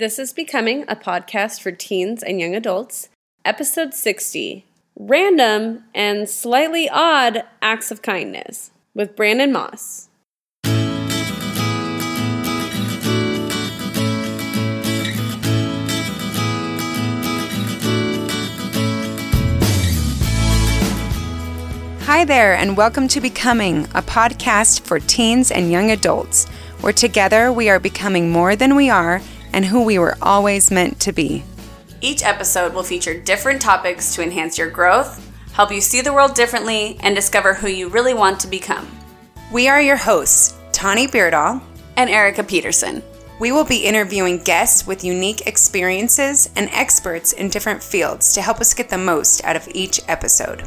This is Becoming a podcast for teens and young adults, episode 60 Random and Slightly Odd Acts of Kindness with Brandon Moss. Hi there, and welcome to Becoming, a podcast for teens and young adults, where together we are becoming more than we are and who we were always meant to be. Each episode will feature different topics to enhance your growth, help you see the world differently, and discover who you really want to become. We are your hosts, Tani Beardall and Erica Peterson. We will be interviewing guests with unique experiences and experts in different fields to help us get the most out of each episode.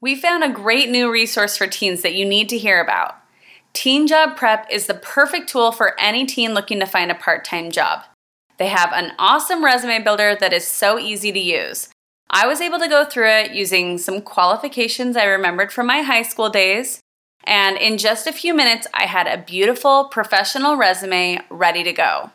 We found a great new resource for teens that you need to hear about. Teen Job Prep is the perfect tool for any teen looking to find a part time job. They have an awesome resume builder that is so easy to use. I was able to go through it using some qualifications I remembered from my high school days, and in just a few minutes, I had a beautiful professional resume ready to go.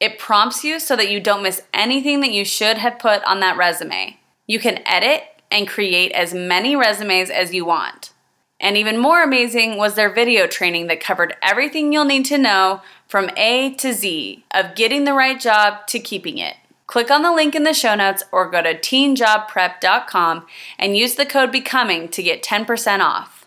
It prompts you so that you don't miss anything that you should have put on that resume. You can edit and create as many resumes as you want. And even more amazing was their video training that covered everything you'll need to know from A to Z of getting the right job to keeping it. Click on the link in the show notes or go to teenjobprep.com and use the code BECOMING to get 10% off.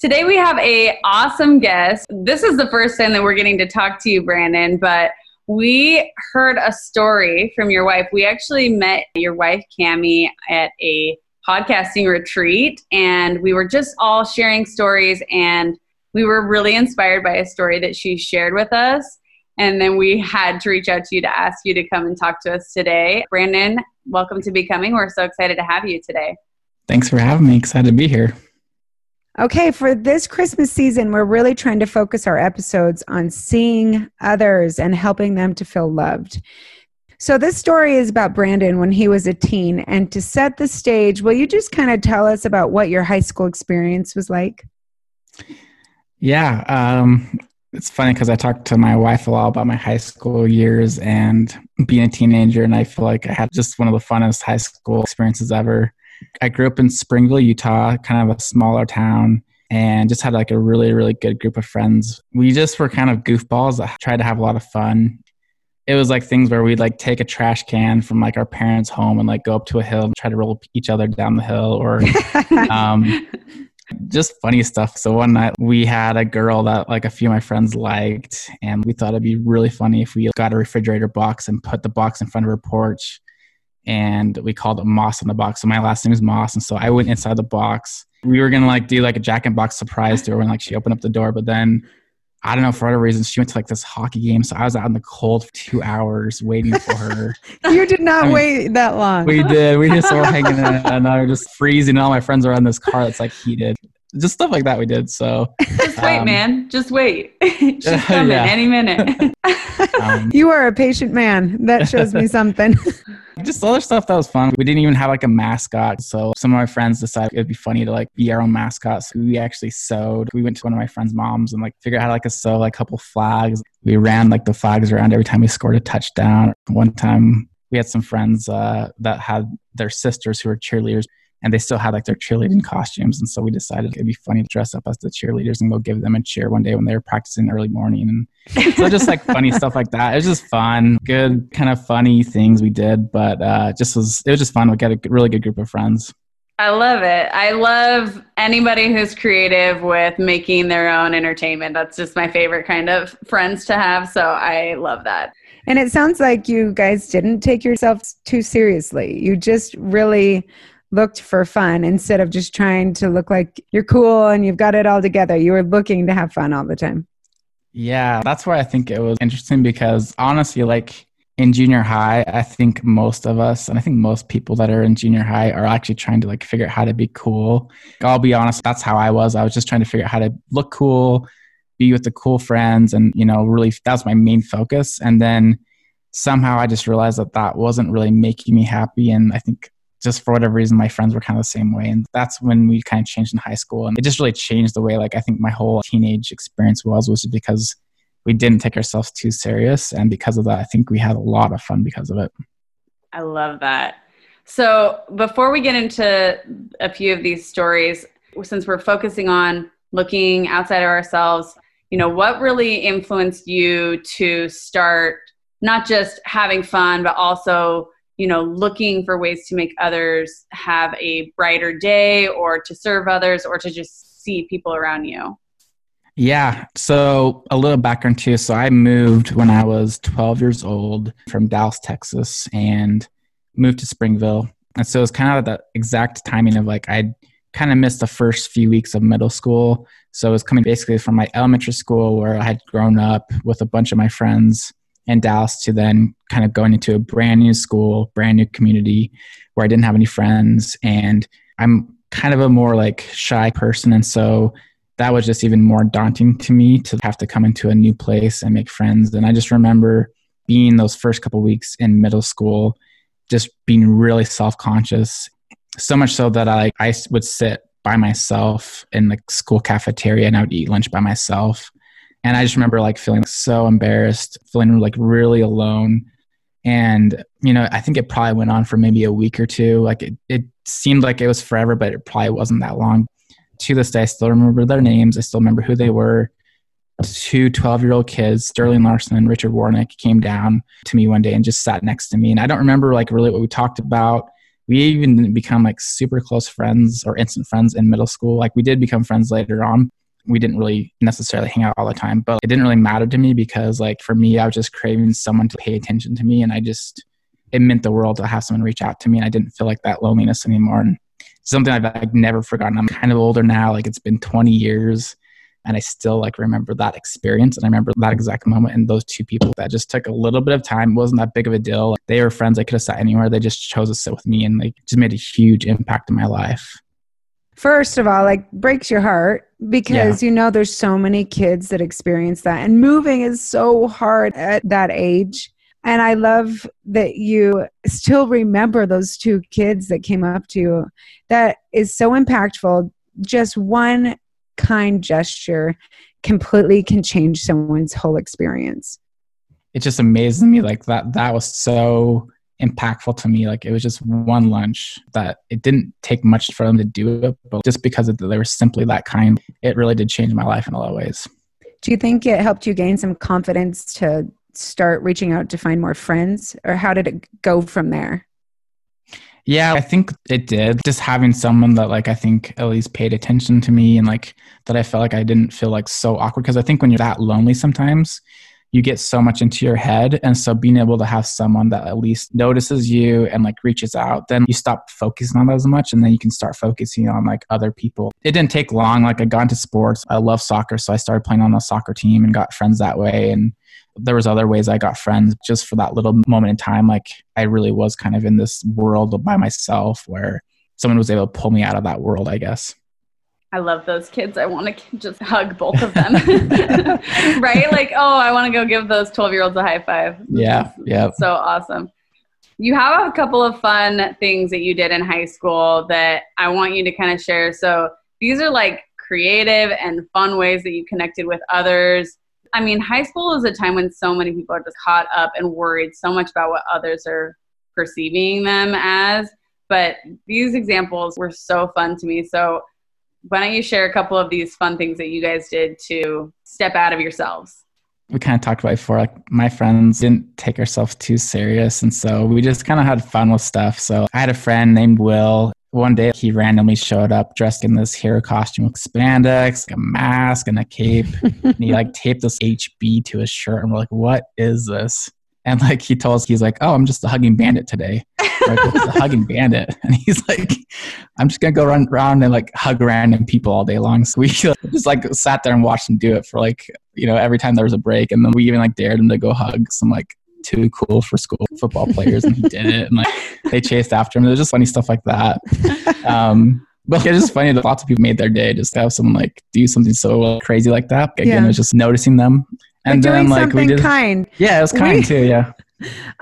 Today we have a awesome guest. This is the first time that we're getting to talk to you, Brandon, but we heard a story from your wife. We actually met your wife, Cami, at a podcasting retreat, and we were just all sharing stories, and we were really inspired by a story that she shared with us. And then we had to reach out to you to ask you to come and talk to us today. Brandon, welcome to Becoming. We're so excited to have you today. Thanks for having me. Excited to be here. Okay, for this Christmas season, we're really trying to focus our episodes on seeing others and helping them to feel loved. So, this story is about Brandon when he was a teen. And to set the stage, will you just kind of tell us about what your high school experience was like? Yeah, um, it's funny because I talked to my wife a lot about my high school years and being a teenager, and I feel like I had just one of the funnest high school experiences ever. I grew up in Springville, Utah, kind of a smaller town, and just had like a really, really good group of friends. We just were kind of goofballs that tried to have a lot of fun. It was like things where we'd like take a trash can from like our parents' home and like go up to a hill and try to roll each other down the hill or um, just funny stuff. So one night we had a girl that like a few of my friends liked, and we thought it'd be really funny if we got a refrigerator box and put the box in front of her porch and we called it Moss in the box. So my last name is Moss. And so I went inside the box. We were gonna like do like a Jack and Box surprise to her when like she opened up the door, but then I don't know for whatever reason she went to like this hockey game, so I was out in the cold for two hours waiting for her. you did not I mean, wait that long. We did. We just were hanging out and I was just freezing. And all my friends are in this car that's like heated. Just stuff like that we did. So just wait, um, man. Just wait. She's coming yeah. any minute. um, you are a patient man. That shows me something just other stuff that was fun. We didn't even have like a mascot. So some of my friends decided it'd be funny to like be our own mascots. We actually sewed. We went to one of my friend's moms and like figured out how to like a sew like a couple flags. We ran like the flags around every time we scored a touchdown. One time we had some friends uh, that had their sisters who were cheerleaders and they still had like their cheerleading costumes. And so we decided it'd be funny to dress up as the cheerleaders and go give them a cheer one day when they were practicing early morning. And so just like funny stuff like that. It was just fun, good kind of funny things we did, but uh, just was it was just fun. We got a really good group of friends. I love it. I love anybody who's creative with making their own entertainment. That's just my favorite kind of friends to have. So I love that. And it sounds like you guys didn't take yourselves too seriously. You just really looked for fun instead of just trying to look like you're cool and you've got it all together. You were looking to have fun all the time. Yeah, that's why I think it was interesting because honestly, like in junior high, I think most of us, and I think most people that are in junior high are actually trying to like figure out how to be cool. I'll be honest, that's how I was. I was just trying to figure out how to look cool, be with the cool friends, and, you know, really that was my main focus. And then somehow I just realized that that wasn't really making me happy. And I think just for whatever reason, my friends were kind of the same way. And that's when we kind of changed in high school. And it just really changed the way, like, I think my whole teenage experience was, was because we didn't take ourselves too serious. And because of that, I think we had a lot of fun because of it. I love that. So before we get into a few of these stories, since we're focusing on looking outside of ourselves, you know, what really influenced you to start not just having fun, but also, you know, looking for ways to make others have a brighter day or to serve others or to just see people around you? Yeah. So a little background too. So I moved when I was 12 years old from Dallas, Texas, and moved to Springville. And so it was kind of the exact timing of like I kind of missed the first few weeks of middle school. So it was coming basically from my elementary school where I had grown up with a bunch of my friends in Dallas to then kind of going into a brand new school, brand new community where I didn't have any friends. And I'm kind of a more like shy person. And so that was just even more daunting to me to have to come into a new place and make friends. And I just remember being those first couple weeks in middle school, just being really self conscious, so much so that I, I would sit by myself in the school cafeteria and I would eat lunch by myself. And I just remember like feeling so embarrassed, feeling like really alone. And, you know, I think it probably went on for maybe a week or two. Like it, it seemed like it was forever, but it probably wasn't that long to this day, I still remember their names. I still remember who they were. Two 12 year old kids, Sterling Larson and Richard Warnick, came down to me one day and just sat next to me. And I don't remember like really what we talked about. We even didn't become like super close friends or instant friends in middle school. Like we did become friends later on. We didn't really necessarily hang out all the time, but it didn't really matter to me because like for me, I was just craving someone to pay attention to me. And I just, it meant the world to have someone reach out to me. And I didn't feel like that loneliness anymore. And something I've like never forgotten. I'm kind of older now, like it's been 20 years and I still like remember that experience and I remember that exact moment and those two people that just took a little bit of time, wasn't that big of a deal. They were friends, I could have sat anywhere. They just chose to sit with me and like just made a huge impact in my life. First of all, like breaks your heart because yeah. you know there's so many kids that experience that and moving is so hard at that age and I love that you still remember those two kids that came up to you. That is so impactful. Just one kind gesture completely can change someone's whole experience. It just amazes me like that that was so impactful to me. Like it was just one lunch that it didn't take much for them to do it, but just because they were simply that kind, it really did change my life in a lot of ways. Do you think it helped you gain some confidence to start reaching out to find more friends or how did it go from there yeah i think it did just having someone that like i think at least paid attention to me and like that i felt like i didn't feel like so awkward because i think when you're that lonely sometimes you get so much into your head. And so being able to have someone that at least notices you and like reaches out then you stop focusing on that as much and then you can start focusing on like other people. It didn't take long. Like i got into sports. I love soccer so i started playing on a soccer team and got friends that way. And there was other ways I got friends just for that little moment in time. Like I really was kind of in this world by myself where someone was able to pull me out of that world, I guess. I love those kids. I want to just hug both of them. right? Like, oh, I want to go give those 12 year olds a high five. Yeah. Yeah. So awesome. You have a couple of fun things that you did in high school that I want you to kind of share. So these are like creative and fun ways that you connected with others I mean, high school is a time when so many people are just caught up and worried so much about what others are perceiving them as. But these examples were so fun to me. So, why don't you share a couple of these fun things that you guys did to step out of yourselves? We kind of talked about it before, like my friends didn't take ourselves too serious. And so we just kind of had fun with stuff. So I had a friend named Will one day he randomly showed up dressed in this hero costume with spandex, a mask, and a cape. and he like taped this HB to his shirt, and we're like, "What is this?" And like he told us, he's like, "Oh, I'm just a hugging bandit today." like, What's a hugging bandit? And he's like, "I'm just gonna go run around and like hug random people all day long." So we just like sat there and watched him do it for like you know every time there was a break, and then we even like dared him to go hug some like too cool for school football players, and he did it. And like they chased after him. There's just funny stuff like that. Um, but it's just funny that lots of people made their day just to have someone like do something so crazy like that. Again, yeah. it was just noticing them. And then like we did kind. Yeah, it was kind we, too. Yeah.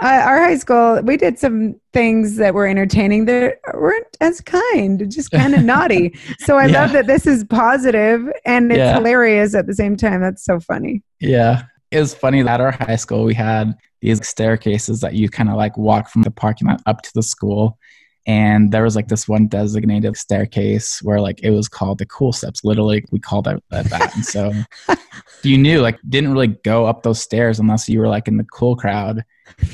Uh, our high school, we did some things that were entertaining that weren't as kind, just kind of naughty. So I Yeah. love that this is positive and it's Yeah. hilarious at the same time. That's so funny. Yeah. It was funny that at our high school we had these staircases that you kind of like walk from the parking lot up to the school. And there was like this one designated staircase where like it was called the cool steps. Literally, we called it that. that. And so you knew like didn't really go up those stairs unless you were like in the cool crowd.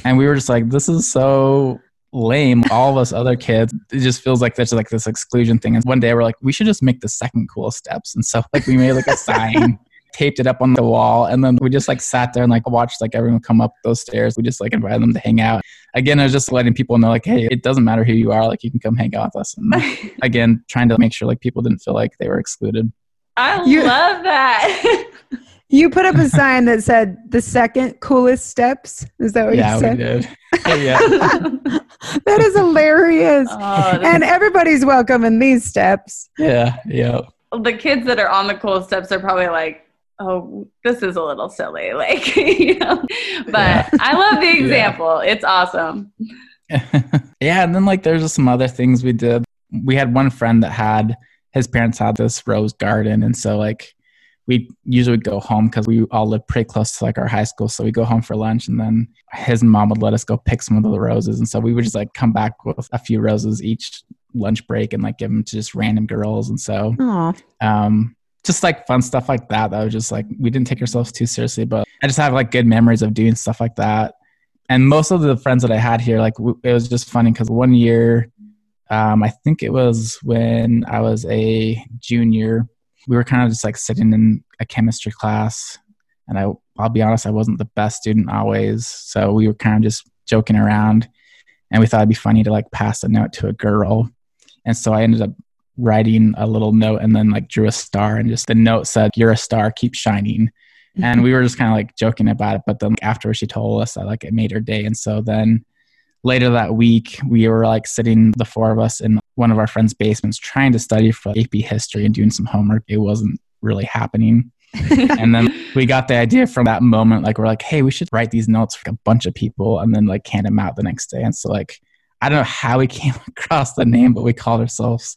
And we were just like, this is so lame. All of us other kids, it just feels like there's like this exclusion thing. And one day we're like, we should just make the second cool steps. And so like we made like a sign taped it up on the wall and then we just like sat there and like watched like everyone come up those stairs we just like invited them to hang out again i was just letting people know like hey it doesn't matter who you are like you can come hang out with us and again trying to make sure like people didn't feel like they were excluded I You- love that. You put up a sign that said the second coolest steps. Is that what yeah you said? Yeah we did oh, yeah that is hilarious. oh, and everybody's welcome in these steps. yeah yeah the kids that are on the cool steps are probably like, oh, this is a little silly. Like, you know, but Yeah. I love the Yeah. example. It's awesome. yeah and then like there's just some other things we did we had one friend that had his parents had this rose garden and so like we usually would go home because we all lived pretty close to like our high school so we go home for lunch and then his mom would let us go pick some of the roses and so we would just like come back with a few roses each lunch break and like give them to just random girls and so Oh, um just like fun stuff like that that was just like we didn't take ourselves too seriously but i just have like good memories of doing stuff like that. And most of the friends that i had here like it was just funny because one year um i think it was when i was a junior we were kind of just like sitting in a chemistry class. And i i'll be honest i wasn't the best student always so we were kind of just joking around. And we thought it'd be funny to like pass a note to a girl. And so i ended up writing a little note and then like drew a star and just the note said you're a star keep shining. Mm-hmm. And we were just kind of like joking about it but then after she told us that like it made her day. And so then later that week we were like sitting the four of us in one of our friends basements trying to study for ap history and doing some homework. It wasn't really happening. And then we got the idea from that moment like we're like hey we should write these notes for a bunch of people and then like hand them out the next day. And so like i don't know how we came across the name but we called ourselves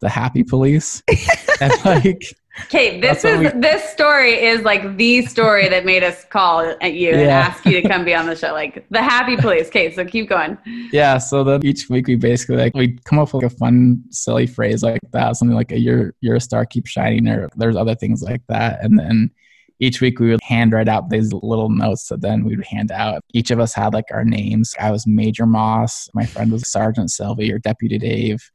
the happy police and like Okay, this is what this story is like the story that made us call at you and ask you to come be on the show. Like the happy police. Okay, so keep going. yeah so then each week we basically like we come up with like a fun silly phrase like that something like a you're you're a star keep shining or there's other things like that and then each week we would hand write out these little notes that then we would hand out each of us had like our names i was major moss my friend was sergeant sylvie or deputy dave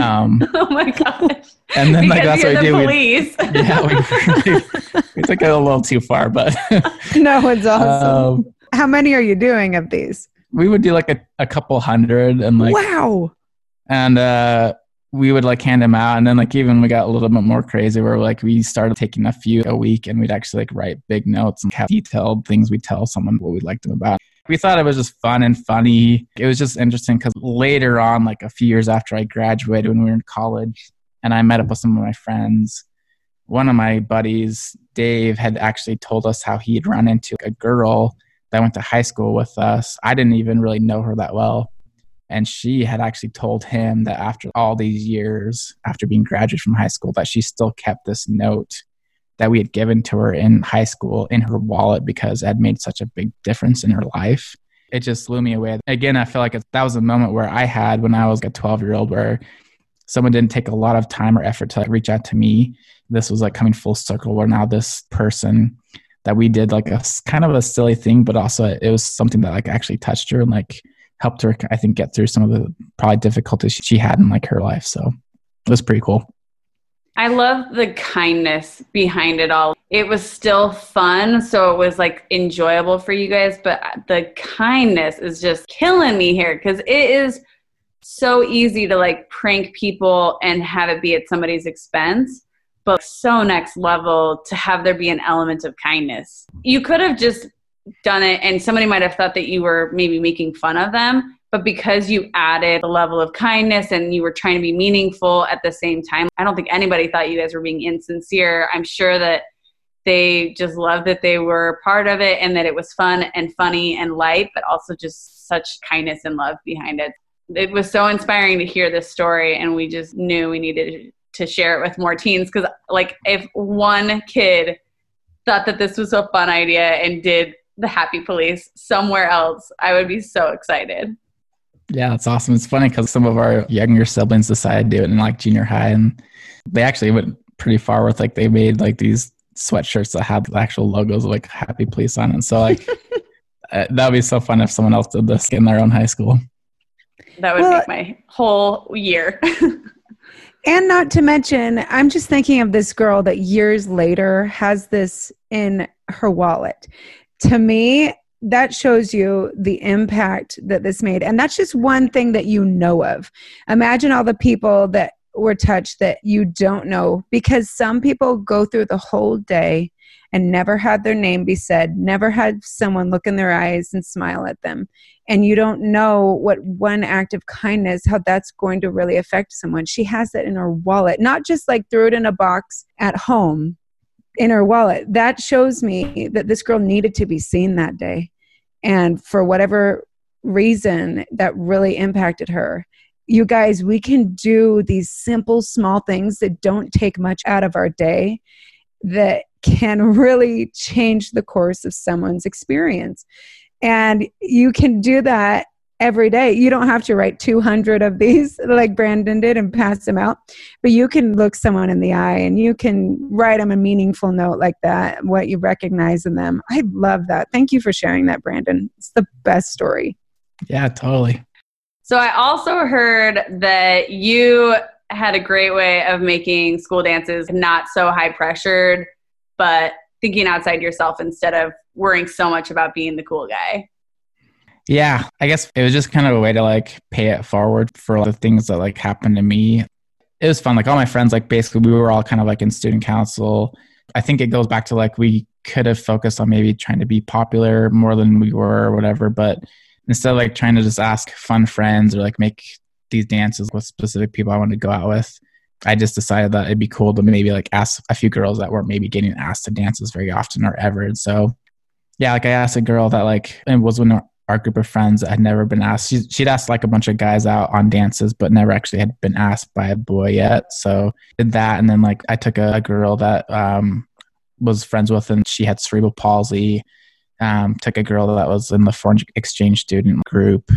um Oh my gosh. and then like that's what we we, yeah we, we, we took it a little too far but no, it's awesome. um, How many are you doing of these? we would do like a, a couple hundred and like wow. and uh we would like hand them out and then like even we got a little bit more crazy where like we started taking a few a week and we'd actually like write big notes and have detailed things we tell someone what we liked them about we thought it was just fun and funny. It was just interesting because later on like a few years after i graduated when we were in college and i met up with some of my friends one of my buddies dave had actually told us how he had run into a girl that went to high school with us. I didn't even really know her that well. And she had actually told him that after all these years after being graduated from high school that she still kept this note that we had given to her in high school in her wallet because it had made such a big difference in her life. It just blew me away. Again i feel like that was a moment where i had when i was a 12 year old where someone didn't take a lot of time or effort to like, reach out to me. This was like coming full circle where now this person that we did like a kind of a silly thing but also it was something that like actually touched her and like helped her i think get through some of the probably difficulties she had in like her life. So it was pretty cool I love the kindness behind it all. It was still fun, so it was like enjoyable for you guys, but the kindness is just killing me here because it is so easy to like prank people and have it be at somebody's expense, but so next level to have there be an element of kindness. You could have just done it and somebody might have thought that you were maybe making fun of them, but because you added the level of kindness and you were trying to be meaningful at the same time, I don't think anybody thought you guys were being insincere. I'm sure that they just loved that they were part of it and that it was fun and funny and light, but also just such kindness and love behind it. It was so inspiring to hear this story, and we just knew we needed to share it with more teens because, like, if one kid thought that this was a fun idea and did the Happy Police somewhere else, I would be so excited. Yeah, that's awesome. It's funny because some of our younger siblings decided to do it in like junior high, and they actually went pretty far with like they made like these sweatshirts that had the actual logos of like Happy Police on it. So like uh, that would be so fun if someone else did this in their own high school. That would well, make my whole year. and not to mention, I'm just thinking of this girl that years later has this in her wallet. To me, that shows you the impact that this made. And that's just one thing that you know of. Imagine all the people that were touched that you don't know because some people go through the whole day and never had their name be said, never had someone look in their eyes and smile at them. And you don't know what one act of kindness, how that's going to really affect someone. She has that in her wallet, not just like threw it in a box at home in her wallet. That shows me that this girl needed to be seen that day. And for whatever reason, that really impacted her you guys, we can do these simple, small things that don't take much out of our day that can really change the course of someone's experience. And you can do that every day. You don't have to write 200 of these like Brandon did and pass them out, but you can look someone in the eye and you can write them a meaningful note like that, what you recognize in them. I love that. Thank you for sharing that, Brandon. It's the best story. Yeah, totally. So I also heard that you had a great way of making school dances not so high pressured, but thinking outside yourself instead of worrying so much about being the cool guy. Yeah, I guess it was just kind of a way to like pay it forward for all the things that like happened to me. It was fun. Like all my friends, like basically we were all kind of like in student council. I think it goes back to like we could have focused on maybe trying to be popular more than we were or whatever, but instead of like trying to just ask fun friends or like make these dances with specific people I wanted to go out with, I just decided that it'd be cool to maybe like ask a few girls that weren't maybe getting asked to dances very often or ever. And so, yeah, like I asked a girl that like it was of our group of friends had never been asked. She, she'd asked like a bunch of guys out on dances, but never actually had been asked by a boy yet. So did that, and then like I took a, a girl that um, was friends with, and she had cerebral palsy um, took a girl that was in the foreign exchange student group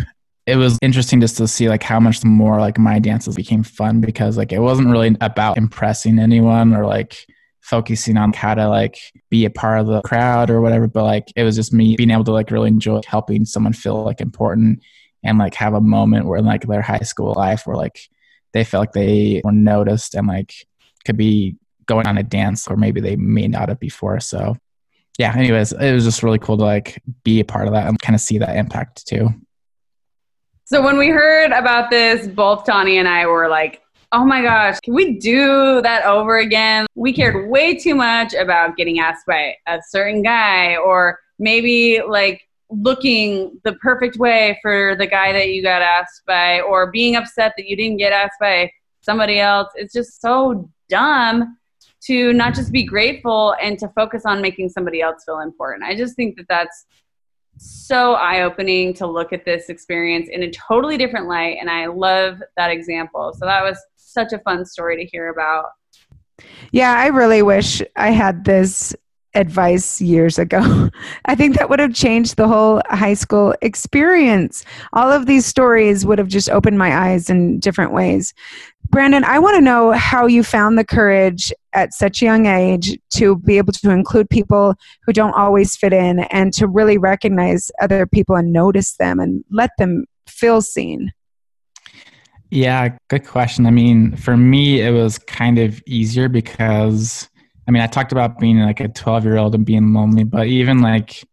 it was interesting just to see like how much more like my dances became fun because like it wasn't really about impressing anyone or like focusing on how to like be a part of the crowd or whatever but like it was just me being able to like really enjoy helping someone feel like important and like have a moment where like their high school life where like they felt like they were noticed and like could be going on a dance or maybe they may not have before so yeah, anyways, it was just really cool to like be a part of that and kind of see that impact too. So when we heard about this, both Tawny and I were like, oh my gosh, can we do that over again? We cared way too much about getting asked by a certain guy or maybe like looking the perfect way for the guy that you got asked by or being upset that you didn't get asked by somebody else. It's just so dumb to not just be grateful and to focus on making somebody else feel important. I just think that that's so eye opening to look at this experience in a totally different light. And I love that example. So that was such a fun story to hear about. Yeah, I really wish I had this advice years ago. I think that would have changed the whole high school experience. All of these stories would have just opened my eyes in different ways. Brandon, I want to know how you found the courage at such a young age to be able to include people who don't always fit in and to really recognize other people and notice them and let them feel seen. Yeah, good question. I mean, for me, it was kind of easier because, I mean, I talked about being like a 12 year old and being lonely, but even like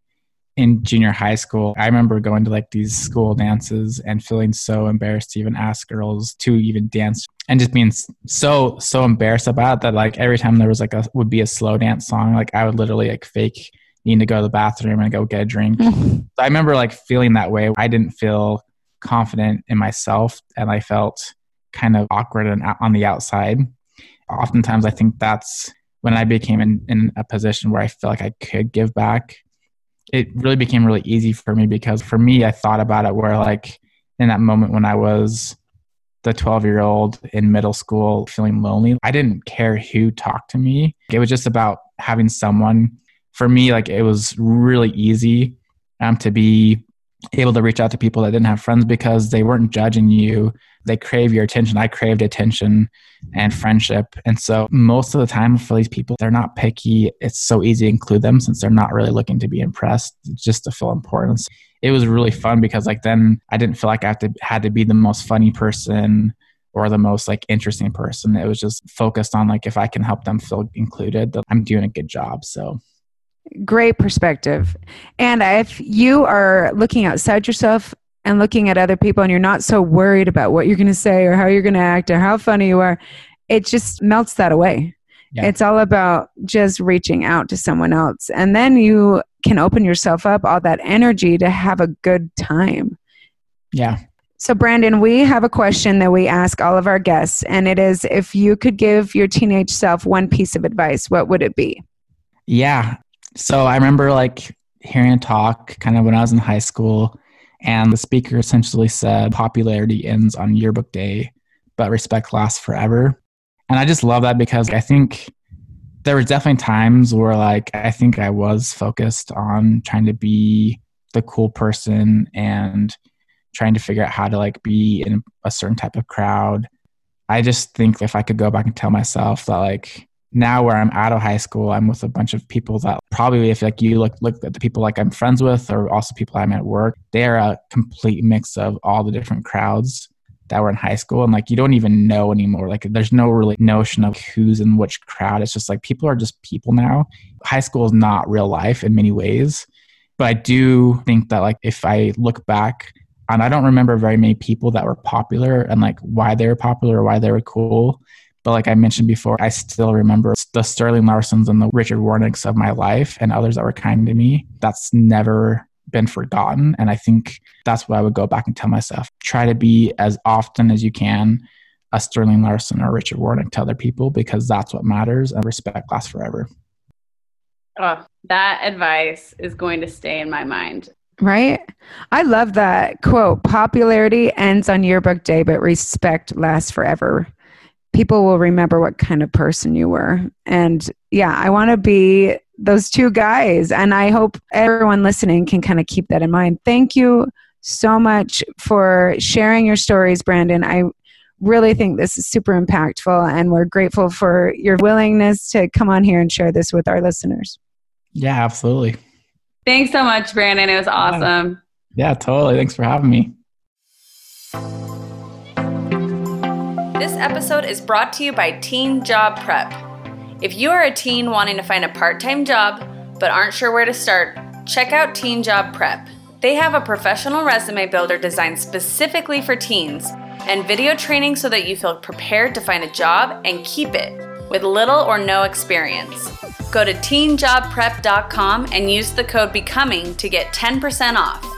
in junior high school, I remember going to like these school dances and feeling so embarrassed to even ask girls to even dance and just being so so embarrassed about it that like every time there was like a would be a slow dance song, like I would literally like fake needing to go to the bathroom and go get a drink. I remember like feeling that way. I didn't feel confident in myself and I felt kind of awkward and on the outside. Oftentimes I think that's when I became in, in a position where I felt like I could give back, it really became really easy for me because for me, I thought about it where like in that moment when I was the 12 year old in middle school feeling lonely, I didn't care who talked to me. It was just about having someone. For me, like it was really easy um, to be able to reach out to people that didn't have friends because they weren't judging you. They crave your attention. I craved attention and friendship. And so most of the time for these people, they're not picky. It's so easy to include them since they're not really looking to be impressed, just to feel importance. It was really fun because like then I didn't feel like I had to had to be the most funny person or the most like interesting person. It was just focused on like if I can help them feel included, I'm doing a good job. So Great perspective. And if you are looking outside yourself and looking at other people and you're not so worried about what you're going to say or how you're going to act or how funny you are, it just melts that away. Yeah. It's all about just reaching out to someone else. And then you can open yourself up all that energy to have a good time. Yeah. So, Brandon, we have a question that we ask all of our guests, and it is if you could give your teenage self one piece of advice, what would it be? Yeah. So I remember like hearing a talk kind of when I was in high school, and the speaker essentially said, Popularity ends on yearbook day, but respect lasts forever. And I just love that because I think there were definitely times where like I think I was focused on trying to be the cool person and trying to figure out how to like be in a certain type of crowd. I just think if I could go back and tell myself that like now where I'm out of high school, I'm with a bunch of people that probably if like you look look at the people like I'm friends with or also people I'm at work, they're a complete mix of all the different crowds that were in high school and like you don't even know anymore. Like there's no really notion of who's in which crowd. It's just like people are just people now. High school is not real life in many ways. But I do think that like if I look back and I don't remember very many people that were popular and like why they were popular or why they were cool but like I mentioned before, I still remember the Sterling Larsons and the Richard Warnicks of my life and others that were kind to me. That's never been forgotten. And I think that's what I would go back and tell myself. Try to be as often as you can a Sterling Larson or Richard Warnick to other people because that's what matters and respect lasts forever. Oh, that advice is going to stay in my mind. Right? I love that quote popularity ends on yearbook day, but respect lasts forever people will remember what kind of person you were. And yeah, I want to be those two guys. And I hope everyone listening can kind of keep that in mind. Thank you so much for sharing your stories, Brandon. I really think this is super impactful, and we're grateful for your willingness to come on here and share this with our listeners. Yeah, absolutely. Thanks so much, Brandon. It was awesome. Yeah, yeah totally. Thanks for having me. This episode is brought to you by Teen Job Prep. If you are a teen wanting to find a part time job but aren't sure where to start, check out Teen Job Prep. They have a professional resume builder designed specifically for teens and video training so that you feel prepared to find a job and keep it with little or no experience. Go to teenjobprep.com and use the code BECOMING to get 10% off.